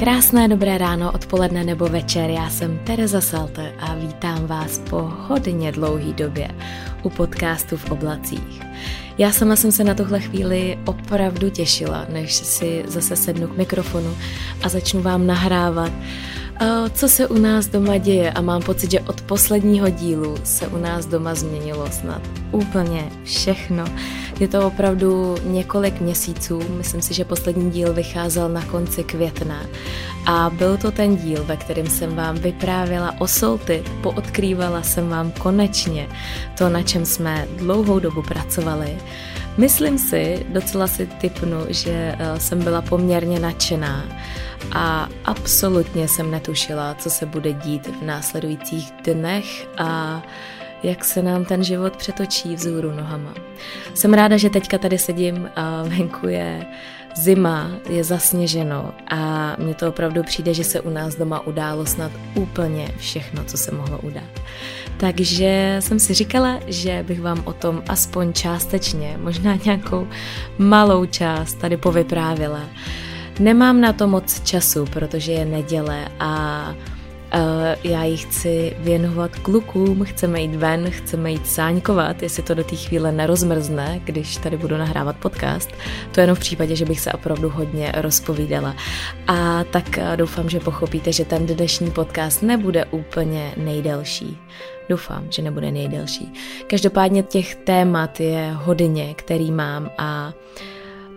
Krásné dobré ráno, odpoledne nebo večer, já jsem Tereza Salte a vítám vás po hodně dlouhý době u podcastu v oblacích. Já sama jsem se na tuhle chvíli opravdu těšila, než si zase sednu k mikrofonu a začnu vám nahrávat co se u nás doma děje a mám pocit, že od posledního dílu se u nás doma změnilo snad úplně všechno. Je to opravdu několik měsíců, myslím si, že poslední díl vycházel na konci května a byl to ten díl, ve kterém jsem vám vyprávěla o Solty, poodkrývala jsem vám konečně to, na čem jsme dlouhou dobu pracovali. Myslím si, docela si typnu, že eh, jsem byla poměrně nadšená a absolutně jsem netušila, co se bude dít v následujících dnech a jak se nám ten život přetočí vzhůru nohama. Jsem ráda, že teďka tady sedím a venku je zima, je zasněženo a mně to opravdu přijde, že se u nás doma událo snad úplně všechno, co se mohlo udát. Takže jsem si říkala, že bych vám o tom aspoň částečně, možná nějakou malou část tady povyprávila. Nemám na to moc času, protože je neděle a Uh, já ji chci věnovat klukům, chceme jít ven, chceme jít sáňkovat, jestli to do té chvíle nerozmrzne, když tady budu nahrávat podcast. To jenom v případě, že bych se opravdu hodně rozpovídala. A tak uh, doufám, že pochopíte, že ten dnešní podcast nebude úplně nejdelší. Doufám, že nebude nejdelší. Každopádně těch témat je hodně, který mám a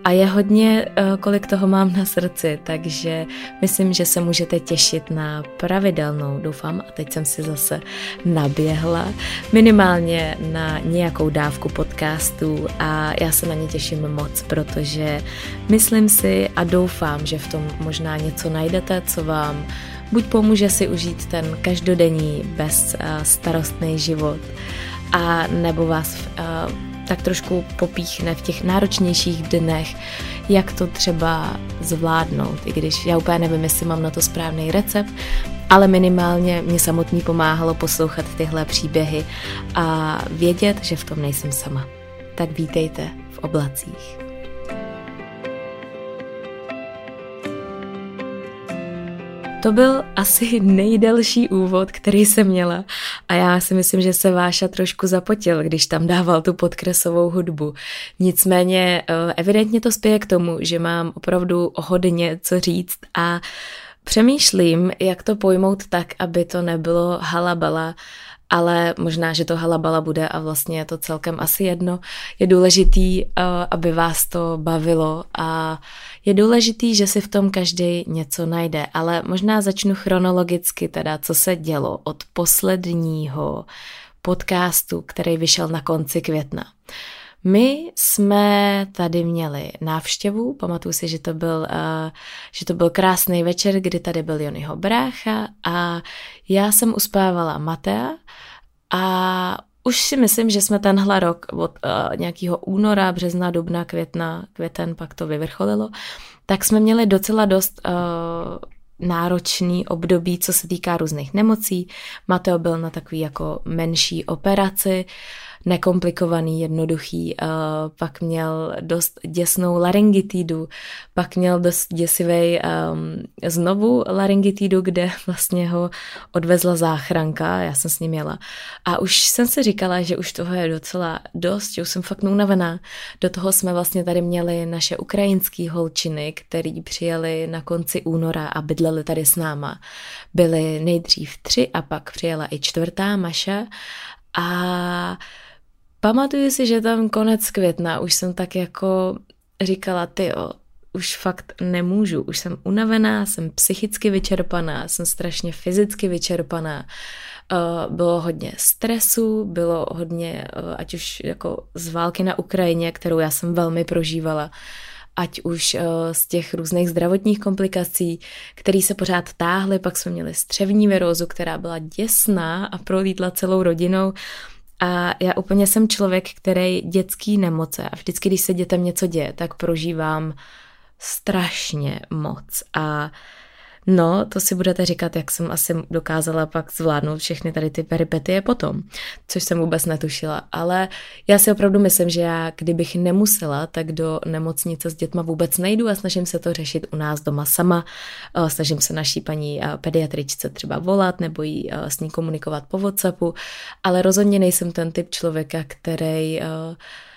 a je hodně, eh, kolik toho mám na srdci, takže myslím, že se můžete těšit na pravidelnou, doufám, a teď jsem si zase naběhla, minimálně na nějakou dávku podcastů a já se na ně těším moc, protože myslím si a doufám, že v tom možná něco najdete, co vám buď pomůže si užít ten každodenní bezstarostný život, a nebo vás tak trošku popíchne v těch náročnějších dnech, jak to třeba zvládnout, i když já úplně nevím, jestli mám na to správný recept, ale minimálně mě samotný pomáhalo poslouchat tyhle příběhy a vědět, že v tom nejsem sama. Tak vítejte v oblacích. To byl asi nejdelší úvod, který jsem měla a já si myslím, že se Váša trošku zapotil, když tam dával tu podkresovou hudbu. Nicméně eh, evidentně to spěje k tomu, že mám opravdu hodně co říct a přemýšlím, jak to pojmout tak, aby to nebylo halabala, ale možná, že to halabala bude a vlastně je to celkem asi jedno. Je důležitý, eh, aby vás to bavilo a je důležitý, že si v tom každý něco najde, ale možná začnu chronologicky teda, co se dělo od posledního podcastu, který vyšel na konci května. My jsme tady měli návštěvu, pamatuju si, že to byl, uh, že to byl krásný večer, kdy tady byl Jonyho brácha a já jsem uspávala Matea a už si myslím, že jsme tenhle rok od uh, nějakého února, března, dubna, května, květen, pak to vyvrcholilo, tak jsme měli docela dost uh, náročný období, co se týká různých nemocí. Mateo byl na takový jako menší operaci, uh, nekomplikovaný, jednoduchý, pak měl dost děsnou laryngitidu, pak měl dost děsivý um, znovu laryngitidu, kde vlastně ho odvezla záchranka, já jsem s ním jela. A už jsem si říkala, že už toho je docela dost, že už jsem fakt unavená. Do toho jsme vlastně tady měli naše ukrajinský holčiny, který přijeli na konci února a bydleli tady s náma. Byli nejdřív tři a pak přijela i čtvrtá Maša a Pamatuju si, že tam konec května už jsem tak jako říkala, ty už fakt nemůžu, už jsem unavená, jsem psychicky vyčerpaná, jsem strašně fyzicky vyčerpaná. Uh, bylo hodně stresu, bylo hodně, uh, ať už jako z války na Ukrajině, kterou já jsem velmi prožívala, ať už uh, z těch různých zdravotních komplikací, které se pořád táhly, pak jsme měli střevní virózu, která byla děsná a prolítla celou rodinou. A já úplně jsem člověk, který dětský nemoce a vždycky, když se dětem něco děje, tak prožívám strašně moc. A No, to si budete říkat, jak jsem asi dokázala pak zvládnout všechny tady ty peripetie potom, což jsem vůbec netušila. Ale já si opravdu myslím, že já, kdybych nemusela, tak do nemocnice s dětma vůbec nejdu a snažím se to řešit u nás doma sama. Snažím se naší paní pediatričce třeba volat nebo jí s ní komunikovat po WhatsAppu, ale rozhodně nejsem ten typ člověka, který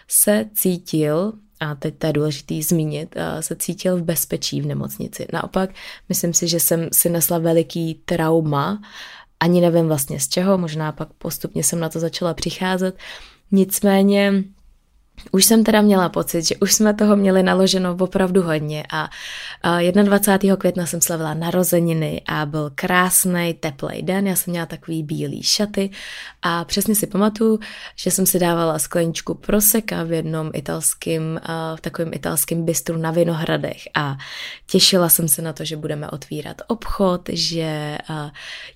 se cítil a teď to je důležité zmínit, se cítil v bezpečí v nemocnici. Naopak, myslím si, že jsem si nesla veliký trauma, ani nevím vlastně z čeho, možná pak postupně jsem na to začala přicházet. Nicméně už jsem teda měla pocit, že už jsme toho měli naloženo opravdu hodně a 21. května jsem slavila narozeniny a byl krásný, teplý den, já jsem měla takový bílý šaty a přesně si pamatuju, že jsem si dávala skleničku proseka v jednom italském, v takovém italském bistru na Vinohradech a těšila jsem se na to, že budeme otvírat obchod, že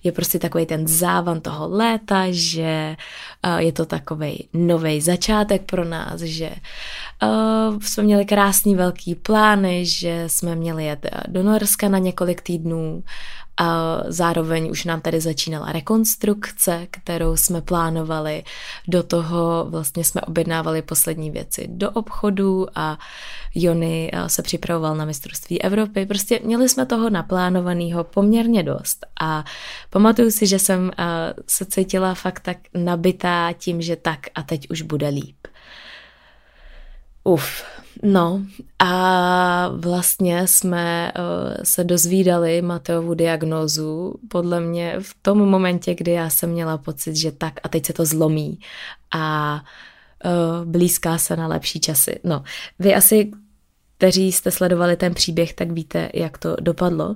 je prostě takový ten závan toho léta, že je to takový nový začátek pro nás, že uh, jsme měli krásný velký plány, že jsme měli jet do Norska na několik týdnů a zároveň už nám tady začínala rekonstrukce, kterou jsme plánovali. Do toho vlastně jsme objednávali poslední věci do obchodu a Jony se připravoval na mistrovství Evropy. Prostě měli jsme toho naplánovaného poměrně dost a pamatuju si, že jsem se cítila fakt tak nabitá tím, že tak a teď už bude líp. Uf, no a vlastně jsme uh, se dozvídali Mateovu diagnózu podle mě v tom momentě, kdy já jsem měla pocit, že tak a teď se to zlomí a uh, blízká se na lepší časy. No, vy asi kteří jste sledovali ten příběh, tak víte, jak to dopadlo.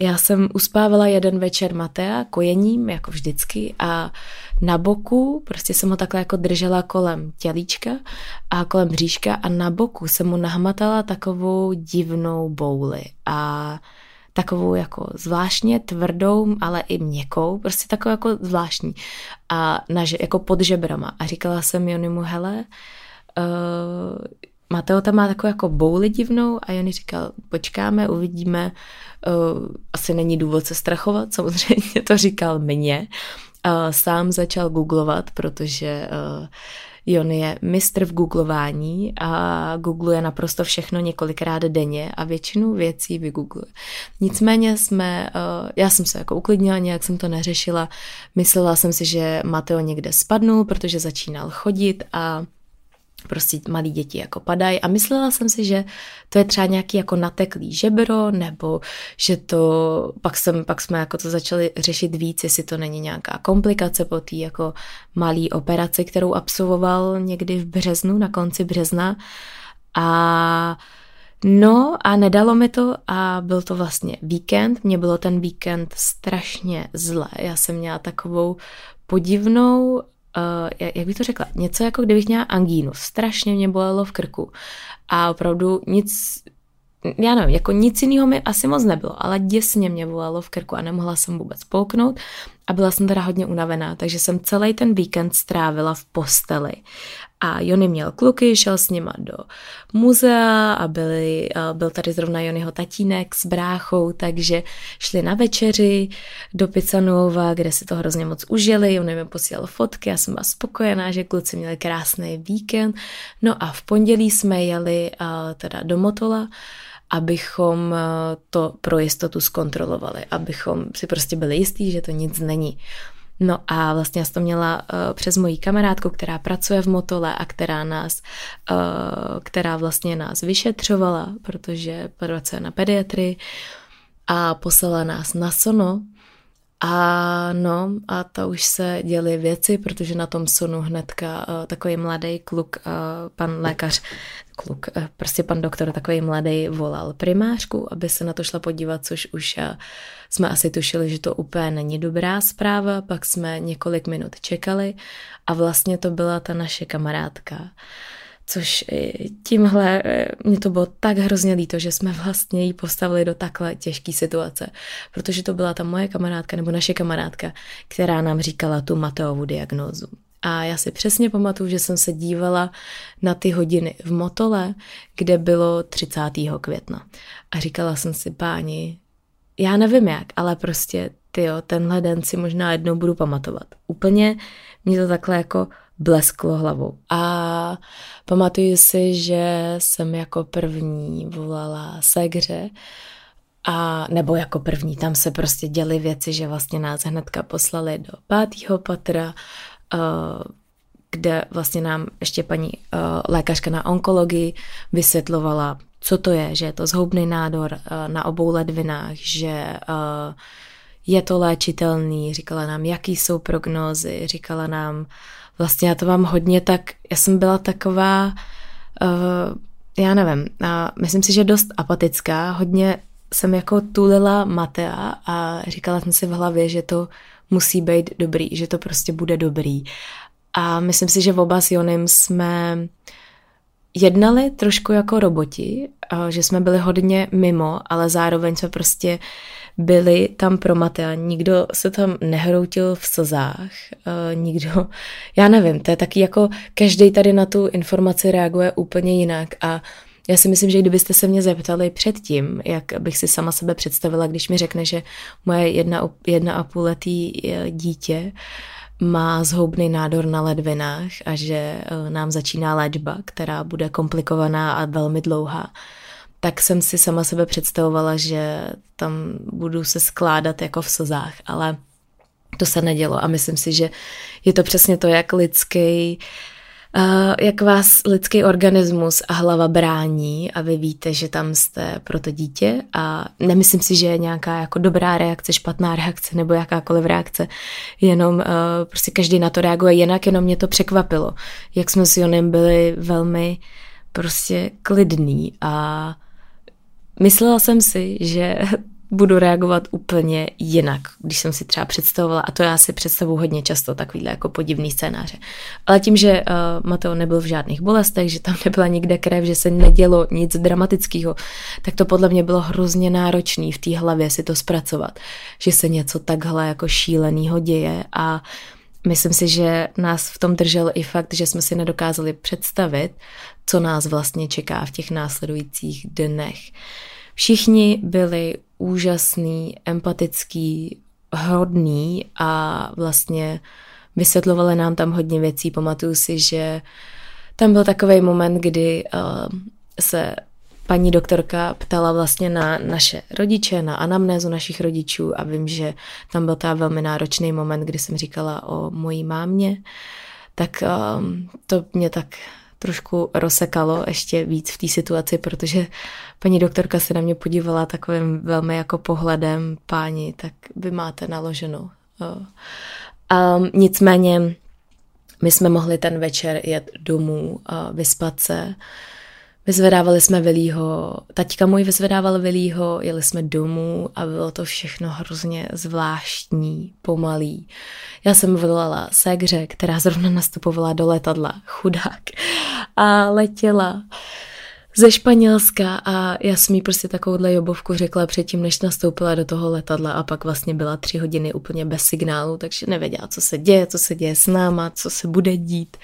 Já jsem uspávala jeden večer Matea kojením, jako vždycky, a na boku, prostě jsem ho takhle jako držela kolem tělíčka a kolem bříška a na boku jsem mu nahmatala takovou divnou bouli a takovou jako zvláštně tvrdou, ale i měkkou, prostě takovou jako zvláštní a na, jako pod žebrama. A říkala jsem Jonimu, hele, uh, Mateo tam má takovou jako bouli divnou a Jony říkal, počkáme, uvidíme, uh, asi není důvod se strachovat, samozřejmě to říkal mě. Uh, sám začal googlovat, protože uh, Jon je mistr v googlování a googluje naprosto všechno několikrát denně a většinu věcí vygoogluje. Nicméně jsme, já jsem se jako uklidnila, nějak jsem to neřešila. Myslela jsem si, že Mateo někde spadnul, protože začínal chodit a prostě malí děti jako padají a myslela jsem si, že to je třeba nějaký jako nateklý žebro, nebo že to, pak, jsem, pak jsme jako to začali řešit víc, jestli to není nějaká komplikace po té jako malý operaci, kterou absolvoval někdy v březnu, na konci března a No a nedalo mi to a byl to vlastně víkend. Mně bylo ten víkend strašně zle. Já jsem měla takovou podivnou uh, jak bych to řekla, něco jako kdybych měla angínu. Strašně mě bolelo v krku. A opravdu nic, já nevím, jako nic jiného mi asi moc nebylo, ale děsně mě bolelo v krku a nemohla jsem vůbec polknout a byla jsem teda hodně unavená, takže jsem celý ten víkend strávila v posteli. A Jony měl kluky, šel s nima do muzea a byli, byl tady zrovna Jonyho tatínek s bráchou, takže šli na večeři do Picanova, kde si to hrozně moc užili. Jony mi posílal fotky, já jsem byla spokojená, že kluci měli krásný víkend. No a v pondělí jsme jeli teda do Motola, abychom to pro jistotu zkontrolovali, abychom si prostě byli jistí, že to nic není. No a vlastně já jsem to měla uh, přes moji kamarádku, která pracuje v Motole a která nás, uh, která vlastně nás vyšetřovala, protože pracuje na pediatrii a poslala nás na sono, a no, a to už se děly věci, protože na tom sonu hnedka uh, takový mladý kluk, uh, pan lékař, kluk, uh, prostě pan doktor takový mladý volal primářku, aby se na to šla podívat, což už uh, jsme asi tušili, že to úplně není dobrá zpráva, pak jsme několik minut čekali a vlastně to byla ta naše kamarádka. Což tímhle mě to bylo tak hrozně líto, že jsme vlastně jí postavili do takhle těžké situace, protože to byla ta moje kamarádka nebo naše kamarádka, která nám říkala tu Mateovu diagnózu. A já si přesně pamatuju, že jsem se dívala na ty hodiny v Motole, kde bylo 30. května. A říkala jsem si, páni, já nevím jak, ale prostě, ty tenhle den si možná jednou budu pamatovat. Úplně mě to takhle jako blesklo hlavou. A pamatuju si, že jsem jako první volala segře, a nebo jako první, tam se prostě děly věci, že vlastně nás hnedka poslali do pátého patra, uh, kde vlastně nám ještě paní uh, lékařka na onkologii vysvětlovala, co to je, že je to zhoubný nádor uh, na obou ledvinách, že uh, je to léčitelný, říkala nám, jaký jsou prognózy, říkala nám, vlastně já to mám hodně tak, já jsem byla taková, uh, já nevím, myslím si, že dost apatická, hodně jsem jako tulila Matea a říkala jsem si v hlavě, že to musí být dobrý, že to prostě bude dobrý. A myslím si, že oba s Jonem jsme jednali trošku jako roboti, že jsme byli hodně mimo, ale zároveň jsme prostě byli tam pro Matea. Nikdo se tam nehroutil v slzách, nikdo, já nevím, to je taky jako každý tady na tu informaci reaguje úplně jinak a já si myslím, že kdybyste se mě zeptali předtím, jak bych si sama sebe představila, když mi řekne, že moje jedna, jedna a půl letý eh, dítě má zhoubný nádor na ledvinách a že eh, nám začíná léčba, která bude komplikovaná a velmi dlouhá, tak jsem si sama sebe představovala, že tam budu se skládat jako v slzách, ale to se nedělo a myslím si, že je to přesně to, jak lidský jak vás lidský organismus a hlava brání a vy víte, že tam jste pro to dítě a nemyslím si, že je nějaká jako dobrá reakce, špatná reakce nebo jakákoliv reakce, jenom uh, prostě každý na to reaguje. Jinak, jenom mě to překvapilo, jak jsme s Jonem byli velmi prostě klidný a myslela jsem si, že budu reagovat úplně jinak, když jsem si třeba představovala, a to já si představuji hodně často, takovýhle jako podivný scénáře. Ale tím, že uh, Mateo nebyl v žádných bolestech, že tam nebyla nikde krev, že se nedělo nic dramatického, tak to podle mě bylo hrozně náročný v té hlavě si to zpracovat, že se něco takhle jako šíleného děje a myslím si, že nás v tom držel i fakt, že jsme si nedokázali představit, co nás vlastně čeká v těch následujících dnech. Všichni byli úžasný, empatický, hodný a vlastně vysvětlovali nám tam hodně věcí. Pamatuju si, že tam byl takový moment, kdy uh, se paní doktorka ptala vlastně na naše rodiče, na anamnézu našich rodičů a vím, že tam byl ta velmi náročný moment, kdy jsem říkala o mojí mámě, tak um, to mě tak trošku rozsekalo ještě víc v té situaci, protože paní doktorka se na mě podívala takovým velmi jako pohledem, páni, tak vy máte naloženo. A nicméně my jsme mohli ten večer jet domů a vyspat se. Vyzvedávali jsme Vilího, taťka můj vyzvedával Vilího, jeli jsme domů a bylo to všechno hrozně zvláštní, pomalý. Já jsem volala ségře, která zrovna nastupovala do letadla, chudák, a letěla ze Španělska a já jsem jí prostě takovouhle jobovku řekla předtím, než nastoupila do toho letadla a pak vlastně byla tři hodiny úplně bez signálu, takže nevěděla, co se děje, co se děje s náma, co se bude dít.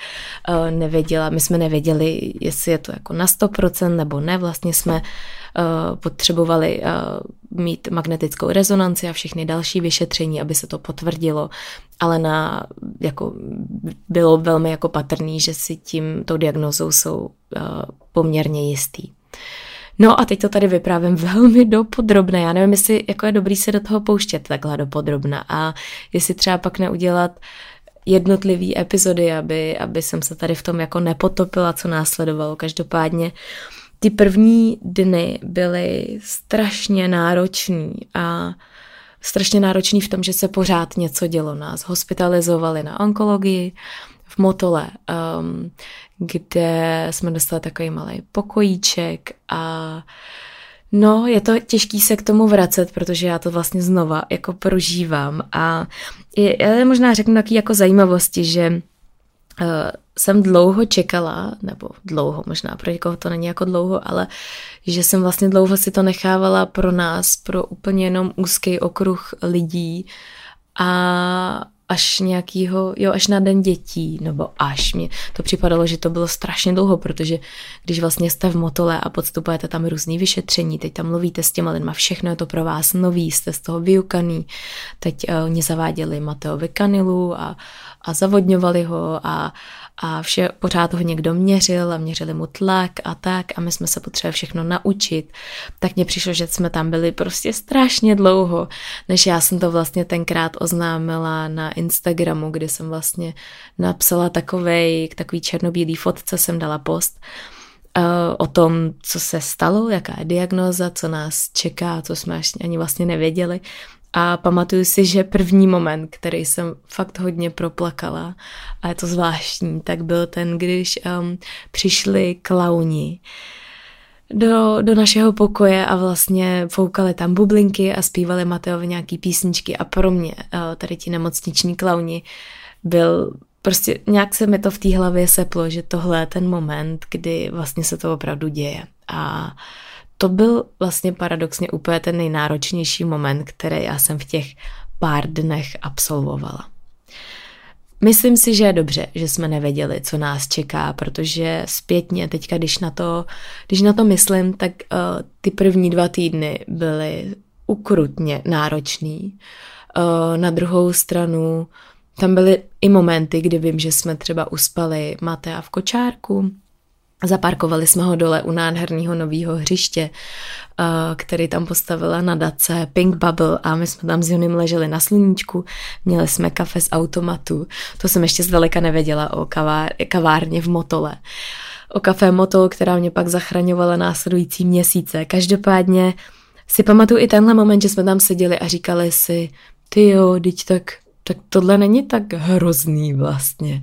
Nevěděla, my jsme nevěděli, jestli je to jako na 100% nebo ne, vlastně jsme potřebovali mít magnetickou rezonanci a všechny další vyšetření, aby se to potvrdilo, ale na, jako, bylo velmi jako patrný, že si tím tou diagnozou jsou poměrně jistý. No a teď to tady vyprávím velmi dopodrobně. Já nevím, jestli jako je dobrý se do toho pouštět takhle dopodrobna a jestli třeba pak neudělat jednotlivý epizody, aby, aby jsem se tady v tom jako nepotopila, co následovalo. Každopádně ty první dny byly strašně náročný a strašně náročný v tom, že se pořád něco dělo. Nás hospitalizovali na onkologii v Motole, um, kde jsme dostali takový malý pokojíček a No, je to těžký se k tomu vracet, protože já to vlastně znova jako prožívám a já možná řeknu taky jako zajímavosti, že uh, jsem dlouho čekala, nebo dlouho možná, pro někoho to není jako dlouho, ale že jsem vlastně dlouho si to nechávala pro nás, pro úplně jenom úzký okruh lidí a až nějakýho, jo, až na den dětí, nebo až mě to připadalo, že to bylo strašně dlouho, protože když vlastně jste v motole a podstupujete tam různý vyšetření, teď tam mluvíte s těma lidma, všechno je to pro vás nový, jste z toho vyukaný, teď uh, oni zaváděli Mateovi kanilu a, a zavodňovali ho a, a vše pořád ho někdo měřil a měřili mu tlak a tak a my jsme se potřebovali všechno naučit. Tak mně přišlo, že jsme tam byli prostě strašně dlouho, než já jsem to vlastně tenkrát oznámila na Instagramu, kde jsem vlastně napsala takovej, k takový černobílý fotce jsem dala post uh, o tom, co se stalo, jaká je diagnoza, co nás čeká, co jsme ani vlastně nevěděli. A pamatuju si, že první moment, který jsem fakt hodně proplakala, a je to zvláštní, tak byl ten, když um, přišli klauni do, do našeho pokoje a vlastně foukali tam bublinky a zpívali Mateovi nějaký písničky a pro mě uh, tady ti nemocniční klauni byl prostě nějak se mi to v té hlavě seplo, že tohle je ten moment, kdy vlastně se to opravdu děje. A to byl vlastně paradoxně úplně ten nejnáročnější moment, který já jsem v těch pár dnech absolvovala. Myslím si, že je dobře, že jsme nevěděli, co nás čeká, protože zpětně teďka, když na to, když na to myslím, tak uh, ty první dva týdny byly ukrutně náročný. Uh, na druhou stranu tam byly i momenty, kdy vím, že jsme třeba uspali Matea v kočárku, Zaparkovali jsme ho dole u nádherného nového hřiště, eh, který tam postavila nadace Pink Bubble a my jsme tam s Jonym leželi na sluníčku, měli jsme kafe z automatu, to jsem ještě zdaleka nevěděla o kavár, kavárně v Motole. O kafé Motol, která mě pak zachraňovala následující měsíce. Každopádně si pamatuju i tenhle moment, že jsme tam seděli a říkali si, ty jo, teď tak tak tohle není tak hrozný vlastně.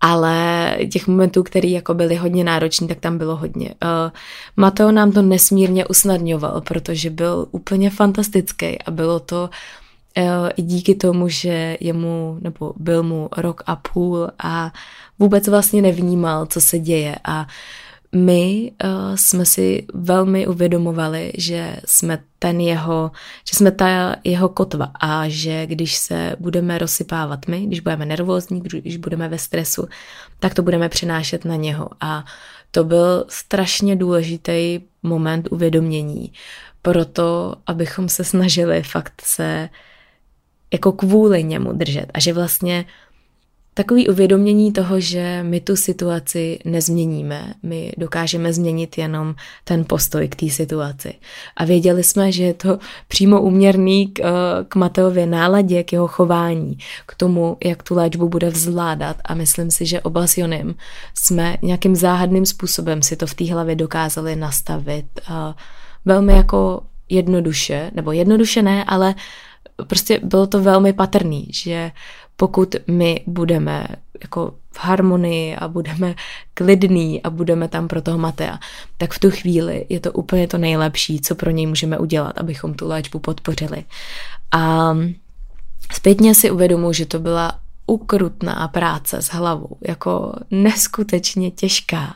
Ale těch momentů, které jako byly hodně náročné, tak tam bylo hodně. Uh, Mateo nám to nesmírně usnadňoval, protože byl úplně fantastický a bylo to uh, i díky tomu, že jemu, nebo byl mu rok a půl a vůbec vlastně nevnímal, co se děje a uh, my uh, jsme si velmi uvědomovali, že jsme ten jeho, že jsme ta jeho kotva a že když se budeme rozsypávat my, když budeme nervózní, když budeme ve stresu, tak to budeme přinášet na něho. A to byl strašně důležitý moment uvědomění, proto abychom se snažili fakt se jako kvůli němu držet a že vlastně Takový uvědomění toho, že my tu situaci nezměníme, my dokážeme změnit jenom ten postoj k té situaci. A věděli jsme, že je to přímo uměrný k, eh, k Mateově náladě, k jeho chování, k tomu, jak tu léčbu bude vzládat. A myslím si, že oba s Jonem jsme nějakým záhadným způsobem si to v té hlavě dokázali nastavit a velmi jako jednoduše, nebo jednoduše ne, ale prostě bylo to velmi patrný, že pokud my budeme jako v harmonii a budeme klidní a budeme tam pro toho Matea, tak v tu chvíli je to úplně to nejlepší, co pro něj můžeme udělat, abychom tu léčbu podpořili. A zpětně si uvědomuji, že to byla ukrutná práce s hlavou, jako neskutečně těžká.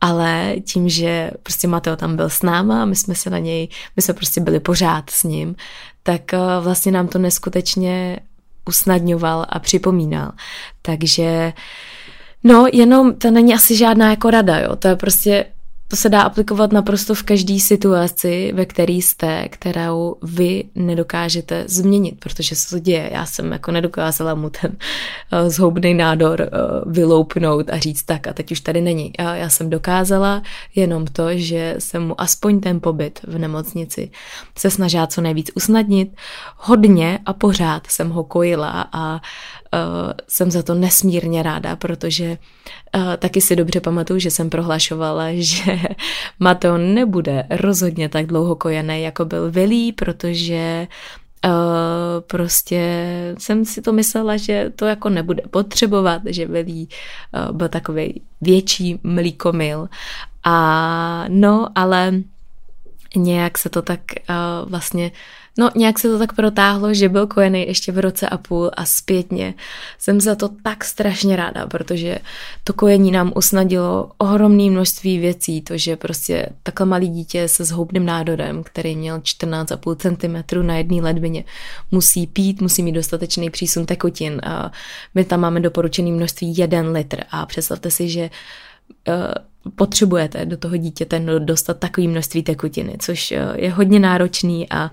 Ale tím, že prostě Mateo tam byl s náma, my jsme se na něj, my jsme prostě byli pořád s ním, tak eh, vlastně nám to neskutečně usnadňoval a připomínal. Takže no, jenom to není asi žádná jako rada, jo. To je prostě to se dá aplikovat naprosto v každé situaci, ve které jste, kterou vy nedokážete změnit, protože se to děje. Já jsem jako nedokázala mu ten uh, zhoubný nádor uh, vyloupnout a říct tak a teď už tady není. Já, já jsem dokázala jenom to, že jsem mu aspoň ten pobyt v nemocnici se snažila co nejvíc usnadnit. Hodně a pořád jsem ho kojila a uh, jsem za to nesmírně ráda, protože uh, taky si dobře pamatuju, že jsem prohlašovala, že Mateo nebude rozhodně tak dlouho kojený, jako byl Vilí, protože Uh, prostě jsem si to myslela, že to jako nebude potřebovat, že uh, byl takový větší mlíkomil. A no, ale nějak se to tak uh, vlastně, no nějak se to tak protáhlo, že byl kojený ještě v roce a půl a zpětně. Jsem za to tak strašně ráda, protože to kojení nám usnadilo ohromné množství věcí, to, že prostě takhle malý dítě se zhoubným nádorem, který měl 14,5 cm na jedné ledvině, musí pít, musí mít dostatečný přísun tekutin. A my tam máme doporučený množství 1 litr. A představte si, že uh, potřebujete do toho dítěte dostat takový množství tekutiny, což eh, je hodně náročný a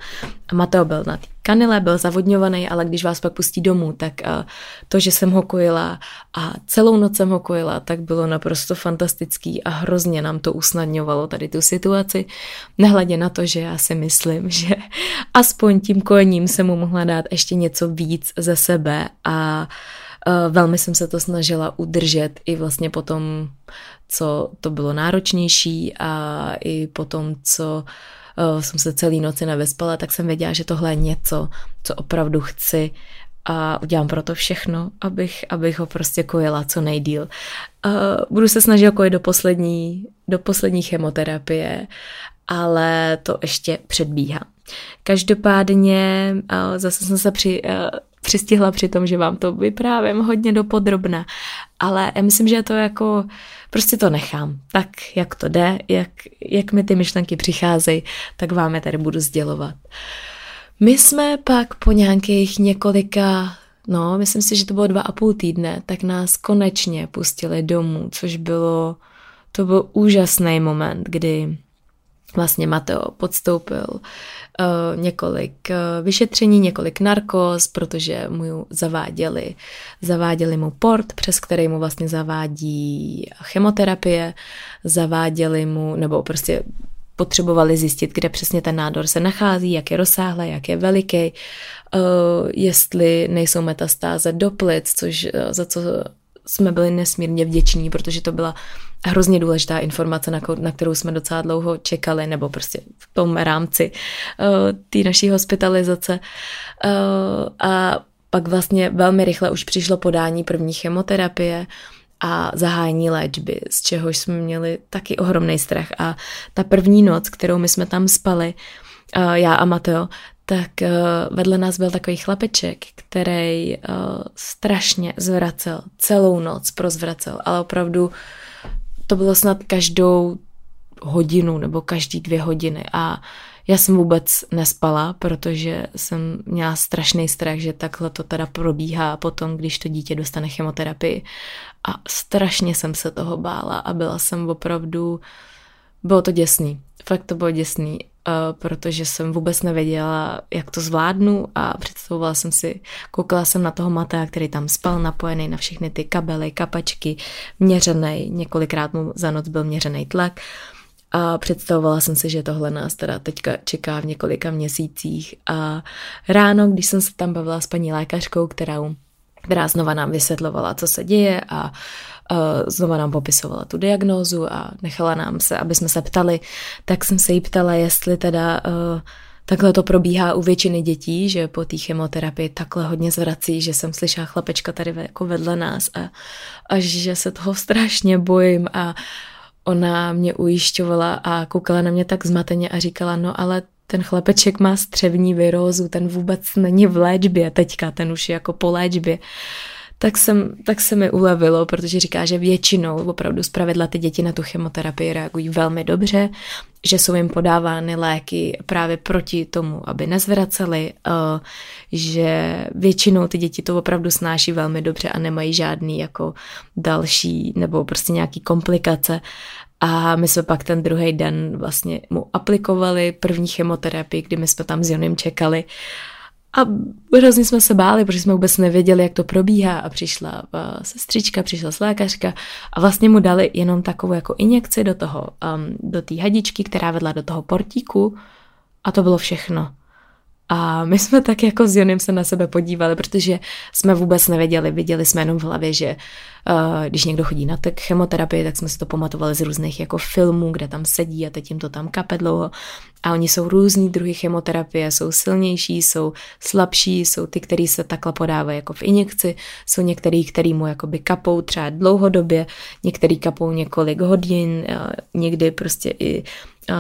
Mateo byl na té kanile, byl zavodňovaný, ale když vás pak pustí domů, tak eh, to, že jsem ho kojila a celou noc jsem ho kojila, tak bylo naprosto fantastický a hrozně nám to usnadňovalo tady tu situaci, nehledě na to, že já si myslím, že aspoň tím kojením se mu mohla dát ještě něco víc ze sebe a Eh, velmi jsem se to snažila udržet i vlastně potom, co to bylo náročnější a i potom, co uh, jsem se celý noci nevyspala, tak jsem věděla, že tohle je něco, co opravdu chci a udělám pro to všechno, abych, abych ho prostě kojila co nejdíl. Uh, budu se snažit kojit do poslední, do poslední chemoterapie, ale to ještě předbíhá. Každopádně zase jsem se při, přistihla při tom, že vám to vyprávím hodně dopodrobna, ale já myslím, že to jako, prostě to nechám. Tak, jak to jde, jak, jak mi ty myšlenky přicházejí, tak vám je tady budu sdělovat. My jsme pak po nějakých několika, no, myslím si, že to bylo dva a půl týdne, tak nás konečně pustili domů, což bylo, to byl úžasný moment, kdy vlastně Mateo podstoupil uh, několik uh, vyšetření, několik narkos, protože mu zaváděli, zaváděli mu port, přes který mu vlastně zavádí chemoterapie, zaváděli mu, nebo prostě potřebovali zjistit, kde přesně ten nádor se nachází, jak je rozsáhlý, jak je veliký, uh, jestli nejsou metastáze do plic, což za co jsme byli nesmírně vděční, protože to byla hrozně důležitá informace, na, kterou jsme docela dlouho čekali, nebo prostě v tom rámci uh, té naší hospitalizace. Uh, a pak vlastně velmi rychle už přišlo podání první chemoterapie a zahájení léčby, z čehož jsme měli taky ohromný strach. A ta první noc, kterou my jsme tam spali, uh, já a Mateo, tak uh, vedle nás byl takový chlapeček, který uh, strašně zvracel, celou noc prozvracel, ale opravdu to bylo snad každou hodinu nebo každý dvě hodiny a já jsem vůbec nespala, protože jsem měla strašný strach, že takhle to teda probíhá potom, když to dítě dostane chemoterapii. A strašně jsem se toho bála a byla jsem opravdu, bylo to děsný. Fakt to bylo děsný protože jsem vůbec nevěděla, jak to zvládnu a představovala jsem si, koukala jsem na toho Matea, který tam spal napojený na všechny ty kabely, kapačky, měřený, několikrát mu za noc byl měřený tlak. A představovala jsem si, že tohle nás teda teďka čeká v několika měsících. A ráno, když jsem se tam bavila s paní lékařkou, kterou která znova nám vysvětlovala, co se děje a znova nám popisovala tu diagnózu a nechala nám se, aby jsme se ptali, tak jsem se jí ptala, jestli teda uh, takhle to probíhá u většiny dětí, že po té chemoterapii takhle hodně zvrací, že jsem slyšela chlapečka tady jako vedle nás a, a že se toho strašně bojím a ona mě ujišťovala a koukala na mě tak zmateně a říkala, no ale ten chlapeček má střevní virózu, ten vůbec není v léčbě teďka, ten už je jako po léčbě. Tak, jsem, tak se mi ulevilo, protože říká, že většinou opravdu zpravidla ty děti na tu chemoterapii reagují velmi dobře, že jsou jim podávány léky právě proti tomu, aby nezvraceli, eh, že většinou ty děti to opravdu snáší velmi dobře a nemají žádný jako další nebo prostě nějaký komplikace a my jsme pak ten druhý den vlastně mu aplikovali první chemoterapii, kdy my jsme tam s Jonem čekali. A hrozně jsme se báli, protože jsme vůbec nevěděli, jak to probíhá a přišla sestřička, přišla lékařka a vlastně mu dali jenom takovou jako injekci do toho, um, do té hadičky, která vedla do toho portíku a to bylo všechno. A my jsme tak jako s Jonem se na sebe podívali, protože jsme vůbec nevěděli, viděli jsme jenom v hlavě, že uh, když někdo chodí na tak chemoterapii, tak jsme si to pamatovali z různých jako filmů, kde tam sedí a teď jim to tam kape dlouho. A oni jsou různý druhy chemoterapie, jsou silnější, jsou slabší, jsou ty, který se takhle podávají jako v injekci, jsou některý, který mu jakoby kapou třeba dlouhodobě, některý kapou několik hodin, někdy prostě i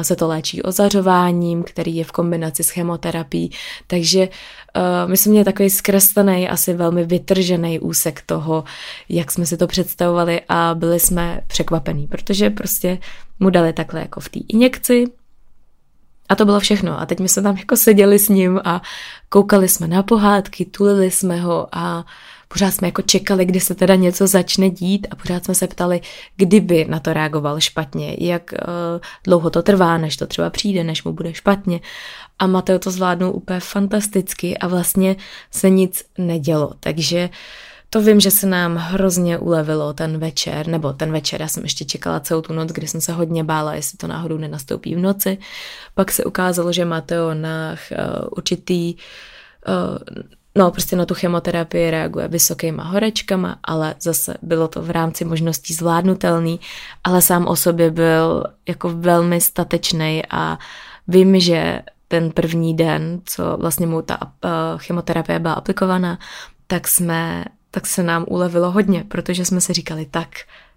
se to léčí ozařováním, který je v kombinaci s chemoterapií, takže uh, my jsme měli takový zkreslený, asi velmi vytržený úsek toho, jak jsme si to představovali a byli jsme překvapení, protože prostě mu dali takhle jako v té injekci, a to bylo všechno. A teď my jsme tam jako seděli s ním a koukali jsme na pohádky, tulili jsme ho a pořád jsme jako čekali, kdy se teda něco začne dít a pořád jsme se ptali, kdyby na to reagoval špatně, jak uh, dlouho to trvá, než to třeba přijde, než mu bude špatně. A Mateo to zvládnul úplně fantasticky a vlastně se nic nedělo. Takže to vím, že se nám hrozně ulevilo ten večer, nebo ten večer, já jsem ještě čekala celou tu noc, kdy jsem se hodně bála, jestli to náhodou nenastoupí v noci. Pak se ukázalo, že Mateo na uh, určitý uh, No, prostě na tu chemoterapii reaguje vysokýma horečkama, ale zase bylo to v rámci možností zvládnutelný, ale sám o sobě byl jako velmi statečný a vím, že ten první den, co vlastně mu ta uh, chemoterapie byla aplikovaná, tak jsme, tak se nám ulevilo hodně, protože jsme si říkali tak,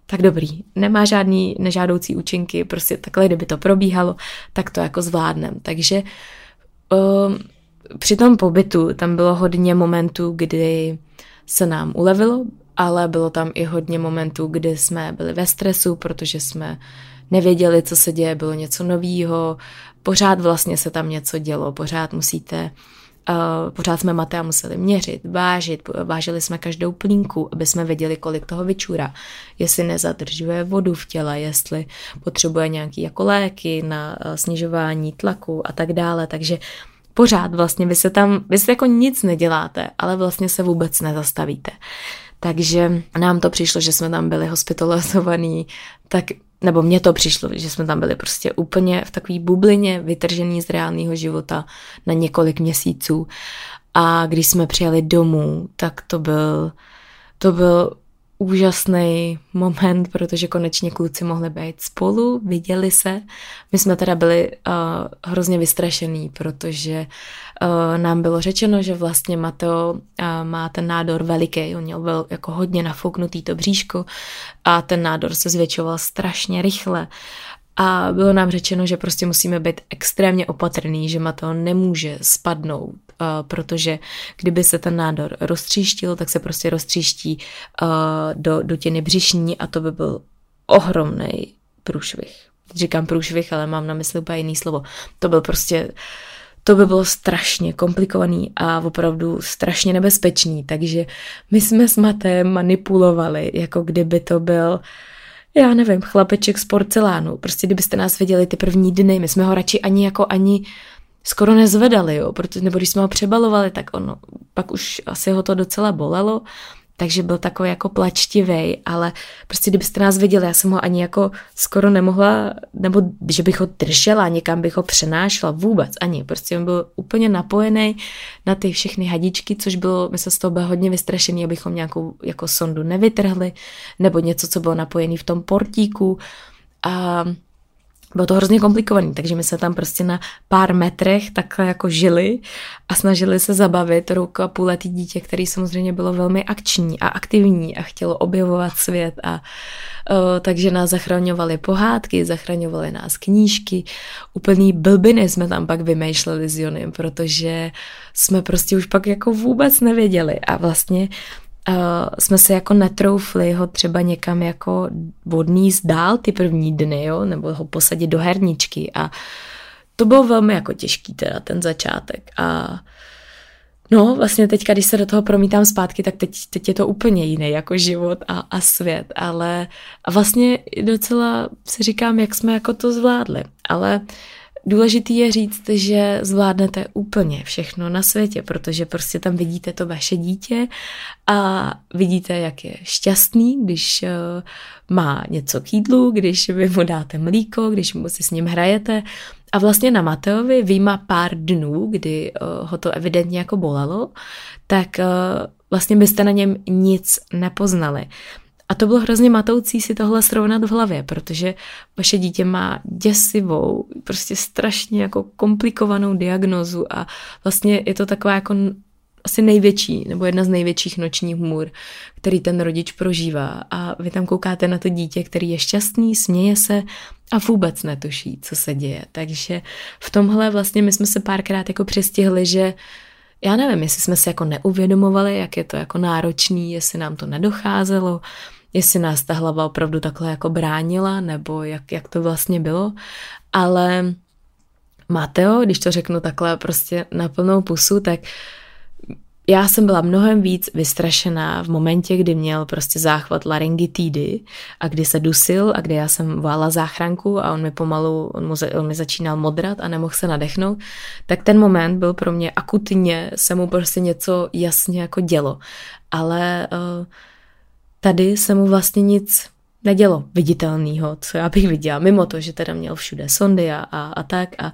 tak dobrý, nemá žádný nežádoucí účinky, prostě takhle, kdyby to probíhalo, tak to jako zvládnem. Takže um, při tom pobytu tam bylo hodně momentů, kdy se nám ulevilo, ale bylo tam i hodně momentů, kdy jsme byli ve stresu, protože jsme nevěděli, co se děje, bylo něco novýho, pořád vlastně se tam něco dělo, pořád musíte Uh, pořád jsme Matea museli měřit, vážit, vážili jsme každou plínku, aby jsme věděli, kolik toho vyčůra, jestli nezadržuje vodu v těle, jestli potřebuje nějaký jako léky na uh, snižování tlaku a tak dále, takže pořád vlastně vy se tam, vy se jako nic neděláte, ale vlastně se vůbec nezastavíte. Takže nám to přišlo, že jsme tam byli hospitalizovaní, tak nebo mně to přišlo, že jsme tam byli prostě úplně v takové bublině, vytržený z reálného života na několik měsíců. A když jsme přijeli domů, tak to byl, to byl úžasný moment, protože konečně kluci mohli být spolu, viděli se. My jsme teda byli uh, hrozně vystrašení, protože uh, nám bylo řečeno, že vlastně Mateo uh, má ten nádor veliký, on měl byl jako hodně nafouknutý to bříško a ten nádor se zvětšoval strašně rychle. A bylo nám řečeno, že prostě musíme být extrémně opatrný, že Mateo nemůže spadnout, uh, protože kdyby se ten nádor roztříštil, tak se prostě roztříští uh, do dutiny břišní a to by byl ohromný průšvih. Říkám průšvih, ale mám na mysli úplně jiný slovo. To byl prostě to by bylo strašně komplikovaný a opravdu strašně nebezpečný, takže my jsme s Matem manipulovali, jako kdyby to byl uh, já nevím, chlapeček z porcelánu. Prostě kdybyste nás viděli ty první dny, my jsme ho radši ani jako ani skoro nezvedali, jo, protože, nebo když jsme ho přebalovali, tak ono, pak už asi ho to docela bolelo, takže byl takový jako plačtivý, ale prostě kdybyste nás viděli, já jsem ho ani jako skoro nemohla, nebo že bych ho držela, někam bych ho přenášela, vůbec ani, prostě on byl úplně napojený na ty všechny hadičky, což bylo, my se z toho bylo hodně vystrašený, abychom nějakou jako sondu nevytrhli, nebo něco, co bylo napojené v tom portíku. A bylo to hrozně komplikovaný, takže my jsme tam prostě na pár metrech takhle jako žili a snažili se zabavit rok a půletý dítě, který samozřejmě bylo velmi akční a aktivní a chtělo objevovat svět a o, takže nás zachraňovali pohádky, zachraňovali nás knížky, úplný blbiny jsme tam pak vymýšleli s Jonem, protože jsme prostě už pak jako vůbec nevěděli. A vlastně uh, jsme se jako netroufli ho třeba někam jako vodný zdál ty první dny, jo, nebo ho posadit do herničky. A to bylo velmi jako těžký teda ten začátek. A No, vlastně teďka, když se do toho promítám zpátky, tak teď, teď je to úplně jiný jako život a, a svět, ale a vlastně docela si říkám, jak jsme jako to zvládli, ale Důležitý je říct, že zvládnete úplně všechno na světě, protože prostě tam vidíte to vaše dítě a vidíte, jak je šťastný, když eh, má něco k jídlu, když vy mu dáte mlíko, když mu si s ním hrajete. A vlastně na Mateovi výjima pár dnů, kdy eh, ho to evidentně jako bolelo, tak eh, vlastně byste na něm nic nepoznali. A to bylo hrozně matoucí si tohle srovnat v hlavě, protože vaše dítě má děsivou, prostě strašně jako komplikovanou diagnozu a vlastně je to taková jako asi největší, nebo jedna z největších nočních můr, který ten rodič prožívá. A vy tam koukáte na to dítě, který je šťastný, směje se a vůbec netuší, co se děje. Takže v tomhle vlastně my jsme se párkrát jako přistihli, že já nevím, jestli jsme si jako neuvědomovali, jak je to jako náročný, jestli nám to nedocházelo, jestli nás ta hlava opravdu takhle jako bránila, nebo jak, jak to vlastně bylo, ale Mateo, když to řeknu takhle prostě na plnou pusu, tak já jsem byla mnohem víc vystrašená v momentě, kdy měl prostě záchvat laryngitidy a kdy se dusil a kdy já jsem vála záchranku a on mi pomalu, on, mu, on mi začínal modrat a nemohl se nadechnout, tak ten moment byl pro mě akutně, se mu prostě něco jasně jako dělo. Ale uh, tady se mu vlastně nic nedělo viditelného, co já bych viděla, mimo to, že teda měl všude sondy a, a, a tak a,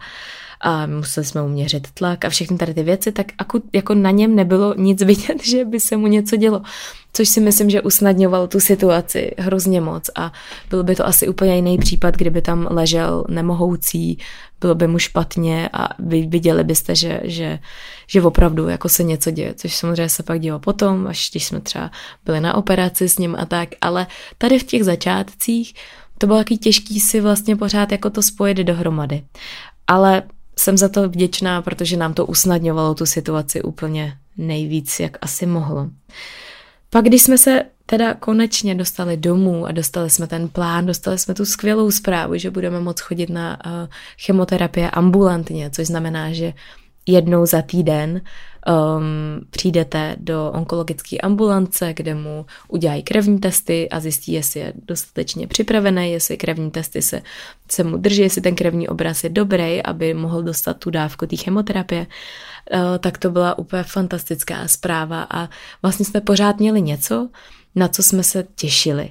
a museli jsme mu měřit tlak a všechny tady ty věci, tak jako na něm nebylo nic vidět, že by se mu něco dělo což si myslím, že usnadňovalo tu situaci hrozně moc a byl by to asi úplně jiný případ, kdyby tam ležel nemohoucí, bylo by mu špatně a vy viděli byste, že, že, že opravdu jako se něco děje, což samozřejmě se pak dělo potom, až když jsme třeba byli na operaci s ním a tak, ale tady v těch začátcích to bylo taky těžký si vlastně pořád jako to spojit dohromady. Ale jsem za to vděčná, protože nám to usnadňovalo tu situaci úplně nejvíc, jak asi mohlo. Pak, když jsme se teda konečně dostali domů a dostali jsme ten plán, dostali jsme tu skvělou zprávu, že budeme moct chodit na uh, chemoterapie ambulantně, což znamená, že jednou za týden um, přijdete do onkologické ambulance, kde mu udělají krevní testy a zjistí, jestli je dostatečně připravený, jestli krevní testy se, se mu drží, jestli ten krevní obraz je dobrý, aby mohl dostat tu dávku té chemoterapie. Uh, tak to byla úplně fantastická zpráva a vlastně jsme pořád měli něco, na co jsme se těšili.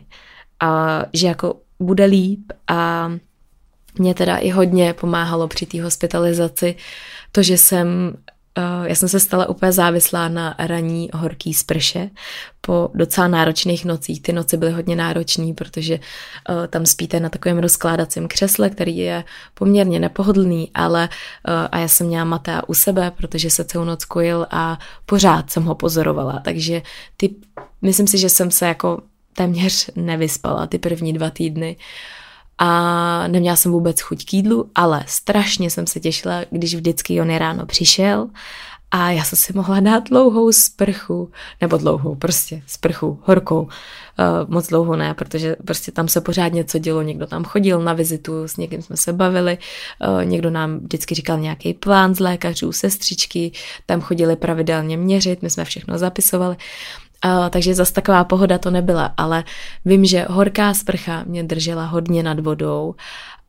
A že jako bude líp a mě teda i hodně pomáhalo při té hospitalizaci to, že jsem Uh, já jsem se stala úplně závislá na ranní horký sprše po docela náročných nocích. Ty noci byly hodně náročné, protože uh, tam spíte na takovém rozkládacím křesle, který je poměrně nepohodlný, ale uh, a já jsem měla Matea u sebe, protože se celou noc kojil a pořád jsem ho pozorovala. Takže ty, myslím si, že jsem se jako téměř nevyspala ty první dva týdny. Uh, a neměla jsem vůbec chuť k jídlu, ale strašně jsem se těšila, když vždycky on ráno přišel a já jsem si mohla dát dlouhou sprchu, nebo dlouhou, prostě sprchu, horkou. Uh, moc dlouho ne, protože prostě tam se pořád něco dělo, někdo tam chodil na vizitu, s někým jsme se bavili, uh, někdo nám vždycky říkal nějaký plán z lékařů, sestřičky, tam chodili pravidelně měřit, my jsme všechno zapisovali. Takže zase taková pohoda to nebyla, ale vím, že horká sprcha mě držela hodně nad vodou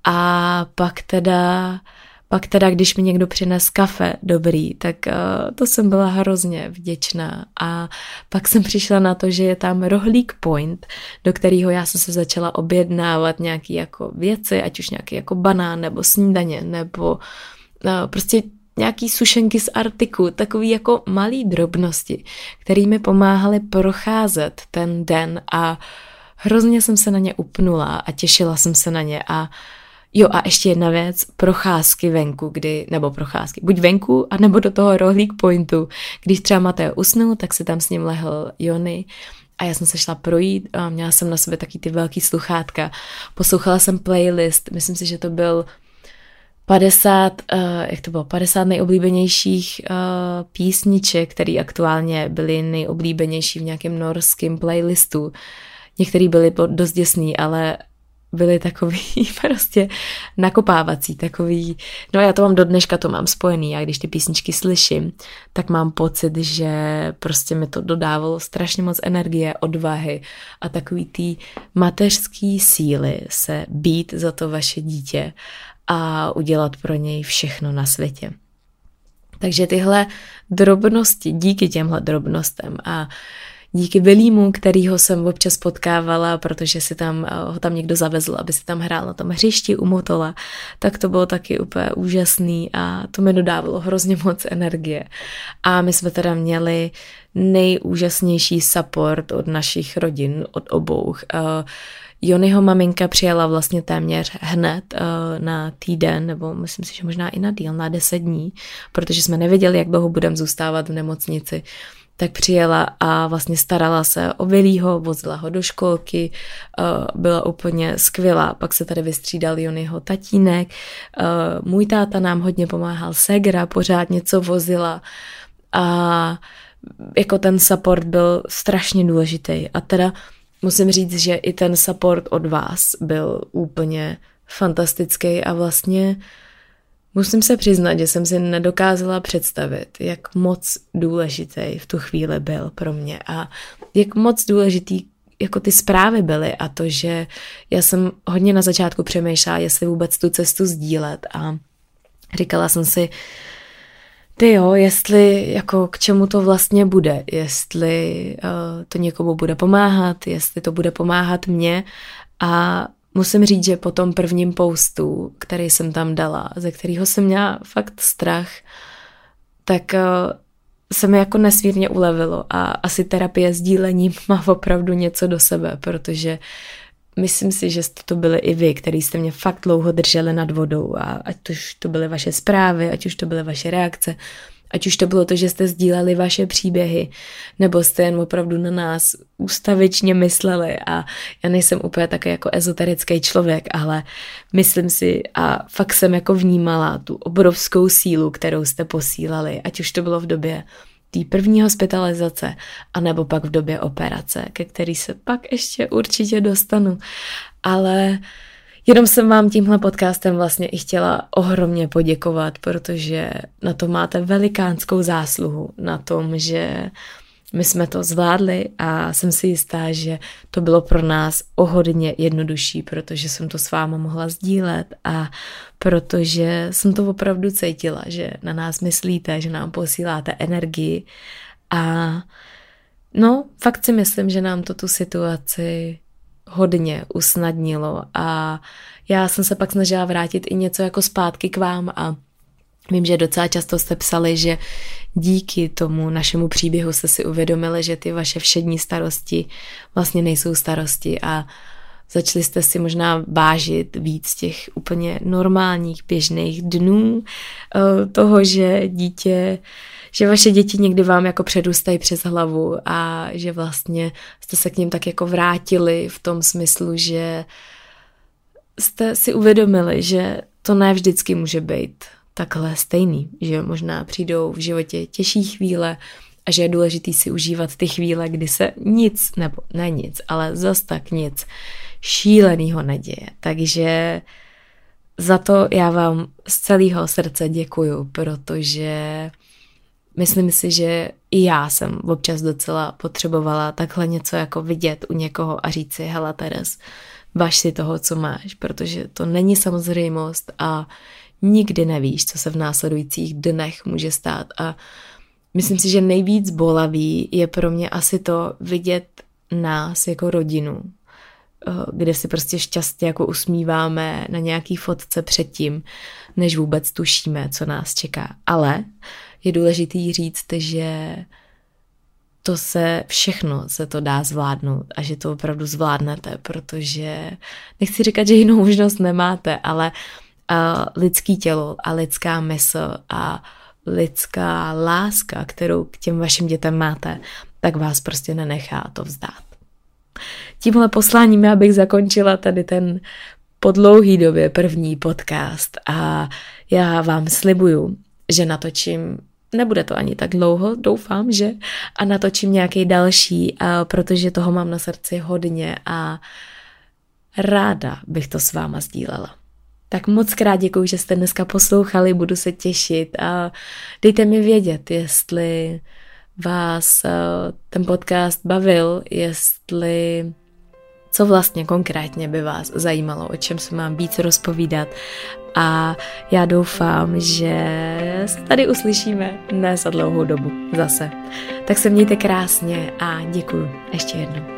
a pak teda pak teda, když mi někdo přines kafe dobrý, tak uh, to jsem byla hrozně vděčná. A pak jsem přišla na to, že je tam rohlík point, do kterého já jsem se začala objednávat nějaké jako věci, ať už nějaký jako banán nebo snídaně, nebo uh, prostě nějaký sušenky z Artiku, takový jako malý drobnosti, který mi pomáhaly procházet ten den a hrozně jsem se na ně upnula a těšila jsem se na ně a Jo a ještě jedna věc, procházky venku, kdy, nebo procházky, buď venku, anebo do toho rohlík pointu. Když třeba Mateo usnul, tak se tam s ním lehl Jony a já jsem se šla projít a měla jsem na sebe taky ty velký sluchátka. Poslouchala jsem playlist, myslím si, že to byl 50, uh, eh, jak to bylo, 50 nejoblíbenějších uh, písniček, které aktuálně byly nejoblíbenější v nějakém norském playlistu. Některý byly dost děsný, ale byly takový prostě nakopávací, takový, no já to mám do dneška, to mám spojený, já když ty písničky slyším, tak mám pocit, že prostě mi to dodávalo strašně moc energie, odvahy a takový ty mateřský síly se být za to vaše dítě a udělat pro něj všechno na světě. Takže tyhle drobnosti, díky těmhle drobnostem a díky Bilímu, kterýho jsem občas potkávala, protože si tam, eh, ho tam někdo zavezl, aby si tam hrál na tom hřišti u Motola, tak to bylo taky úplně úžasný a to mi dodávalo hrozně moc energie. A my jsme teda měli nejúžasnější support od našich rodin, od obou. Jonyho maminka přijela vlastně téměř hned uh, na týden, nebo myslím si, že možná i na díl, na deset dní, protože jsme nevěděli, jak dlouho budeme zůstávat v nemocnici. Tak přijela a vlastně starala se o Vilího, vozila ho do školky, uh, byla úplně skvělá. Pak se tady vystřídal Jonyho tatínek, uh, můj táta nám hodně pomáhal, Segra pořád něco vozila a jako ten support byl strašně důležitý. A teda musím říct, že i ten support od vás byl úplně fantastický a vlastně musím se přiznat, že jsem si nedokázala představit, jak moc důležitý v tu chvíli byl pro mě a jak moc důležitý jako ty zprávy byly a to, že já jsem hodně na začátku přemýšlela, jestli vůbec tu cestu sdílet a říkala jsem si, ty jo, jestli jako k čemu to vlastně bude, jestli uh, to někomu bude pomáhat, jestli to bude pomáhat mně. A musím říct, že po tom prvním postu, který jsem tam dala, ze kterého jsem měla fakt strach, tak uh, se mi jako nesmírně ulevilo. A asi terapie sdílením má opravdu něco do sebe, protože myslím si, že jste to byli i vy, který jste mě fakt dlouho drželi nad vodou a ať už to byly vaše zprávy, ať už to byly vaše reakce, ať už to bylo to, že jste sdíleli vaše příběhy, nebo jste jen opravdu na nás ústavičně mysleli a já nejsem úplně také jako ezoterický člověk, ale myslím si a fakt jsem jako vnímala tu obrovskou sílu, kterou jste posílali, ať už to bylo v době té první hospitalizace, anebo pak v době operace, ke který se pak ještě určitě dostanu. Ale jenom jsem vám tímhle podcastem vlastně i chtěla ohromně poděkovat, protože na to máte velikánskou zásluhu, na tom, že my jsme to zvládli a jsem si jistá, že to bylo pro nás o hodně jednodušší, protože jsem to s váma mohla sdílet a protože jsem to opravdu cítila, že na nás myslíte, že nám posíláte energii. A no, fakt si myslím, že nám to tu situaci hodně usnadnilo a já jsem se pak snažila vrátit i něco jako zpátky k vám a Vím, že docela často jste psali, že díky tomu našemu příběhu jste si uvědomili, že ty vaše všední starosti vlastně nejsou starosti a začali jste si možná vážit víc těch úplně normálních, běžných dnů, eh, toho, že dítě, že vaše děti někdy vám jako předůstají přes hlavu a že vlastně jste se k ním tak jako vrátili v tom smyslu, že jste si uvědomili, že to ne vždycky může být takhle stejný, že možná přijdou v životě těžší chvíle a že je důležitý si užívat ty chvíle, kdy se nic, nebo ne nic, ale zas tak nic šílenýho neděje. Takže za to já vám z celého srdce děkuju, protože myslím si, že i já jsem občas docela potřebovala takhle něco jako vidět u někoho a říct si, hele Teres, važ si toho, co máš, protože to není samozřejmost a nikdy nevíš, co se v následujících dnech může stát a myslím si, že nejvíc bolavý je pro mě asi to vidět nás jako rodinu, eh, kde si prostě šťastně jako usmíváme na nějaký fotce předtím, než vůbec tušíme, co nás čeká. Ale je důležitý říct, že to se všechno se to dá zvládnout a že to opravdu zvládnete, protože nechci říkat, že jinou možnost nemáte, ale uh, lidský tělo a lidská mysl a lidská láska, kterou k těm vašim dětem máte, tak vás prostě nenechá to vzdát. Tímhle posláním já bych zakončila tady ten po dlouhý době první podcast a já vám slibuju, že natočím nebude to ani tak dlouho, doufám, že, a natočím nějaký další, a protože toho mám na srdci hodně a ráda bych to s váma sdílela. Tak moc krát děkuji, že jste dneska poslouchali, budu se těšit a dejte mi vědět, jestli vás eh, ten podcast bavil, jestli co vlastně konkrétně by vás zajímalo, o čem se mám víc rozpovídat a já doufám, že se tady uslyšíme ne za dlouhou dobu zase. Tak se mějte krásně a děkuji ještě jednou.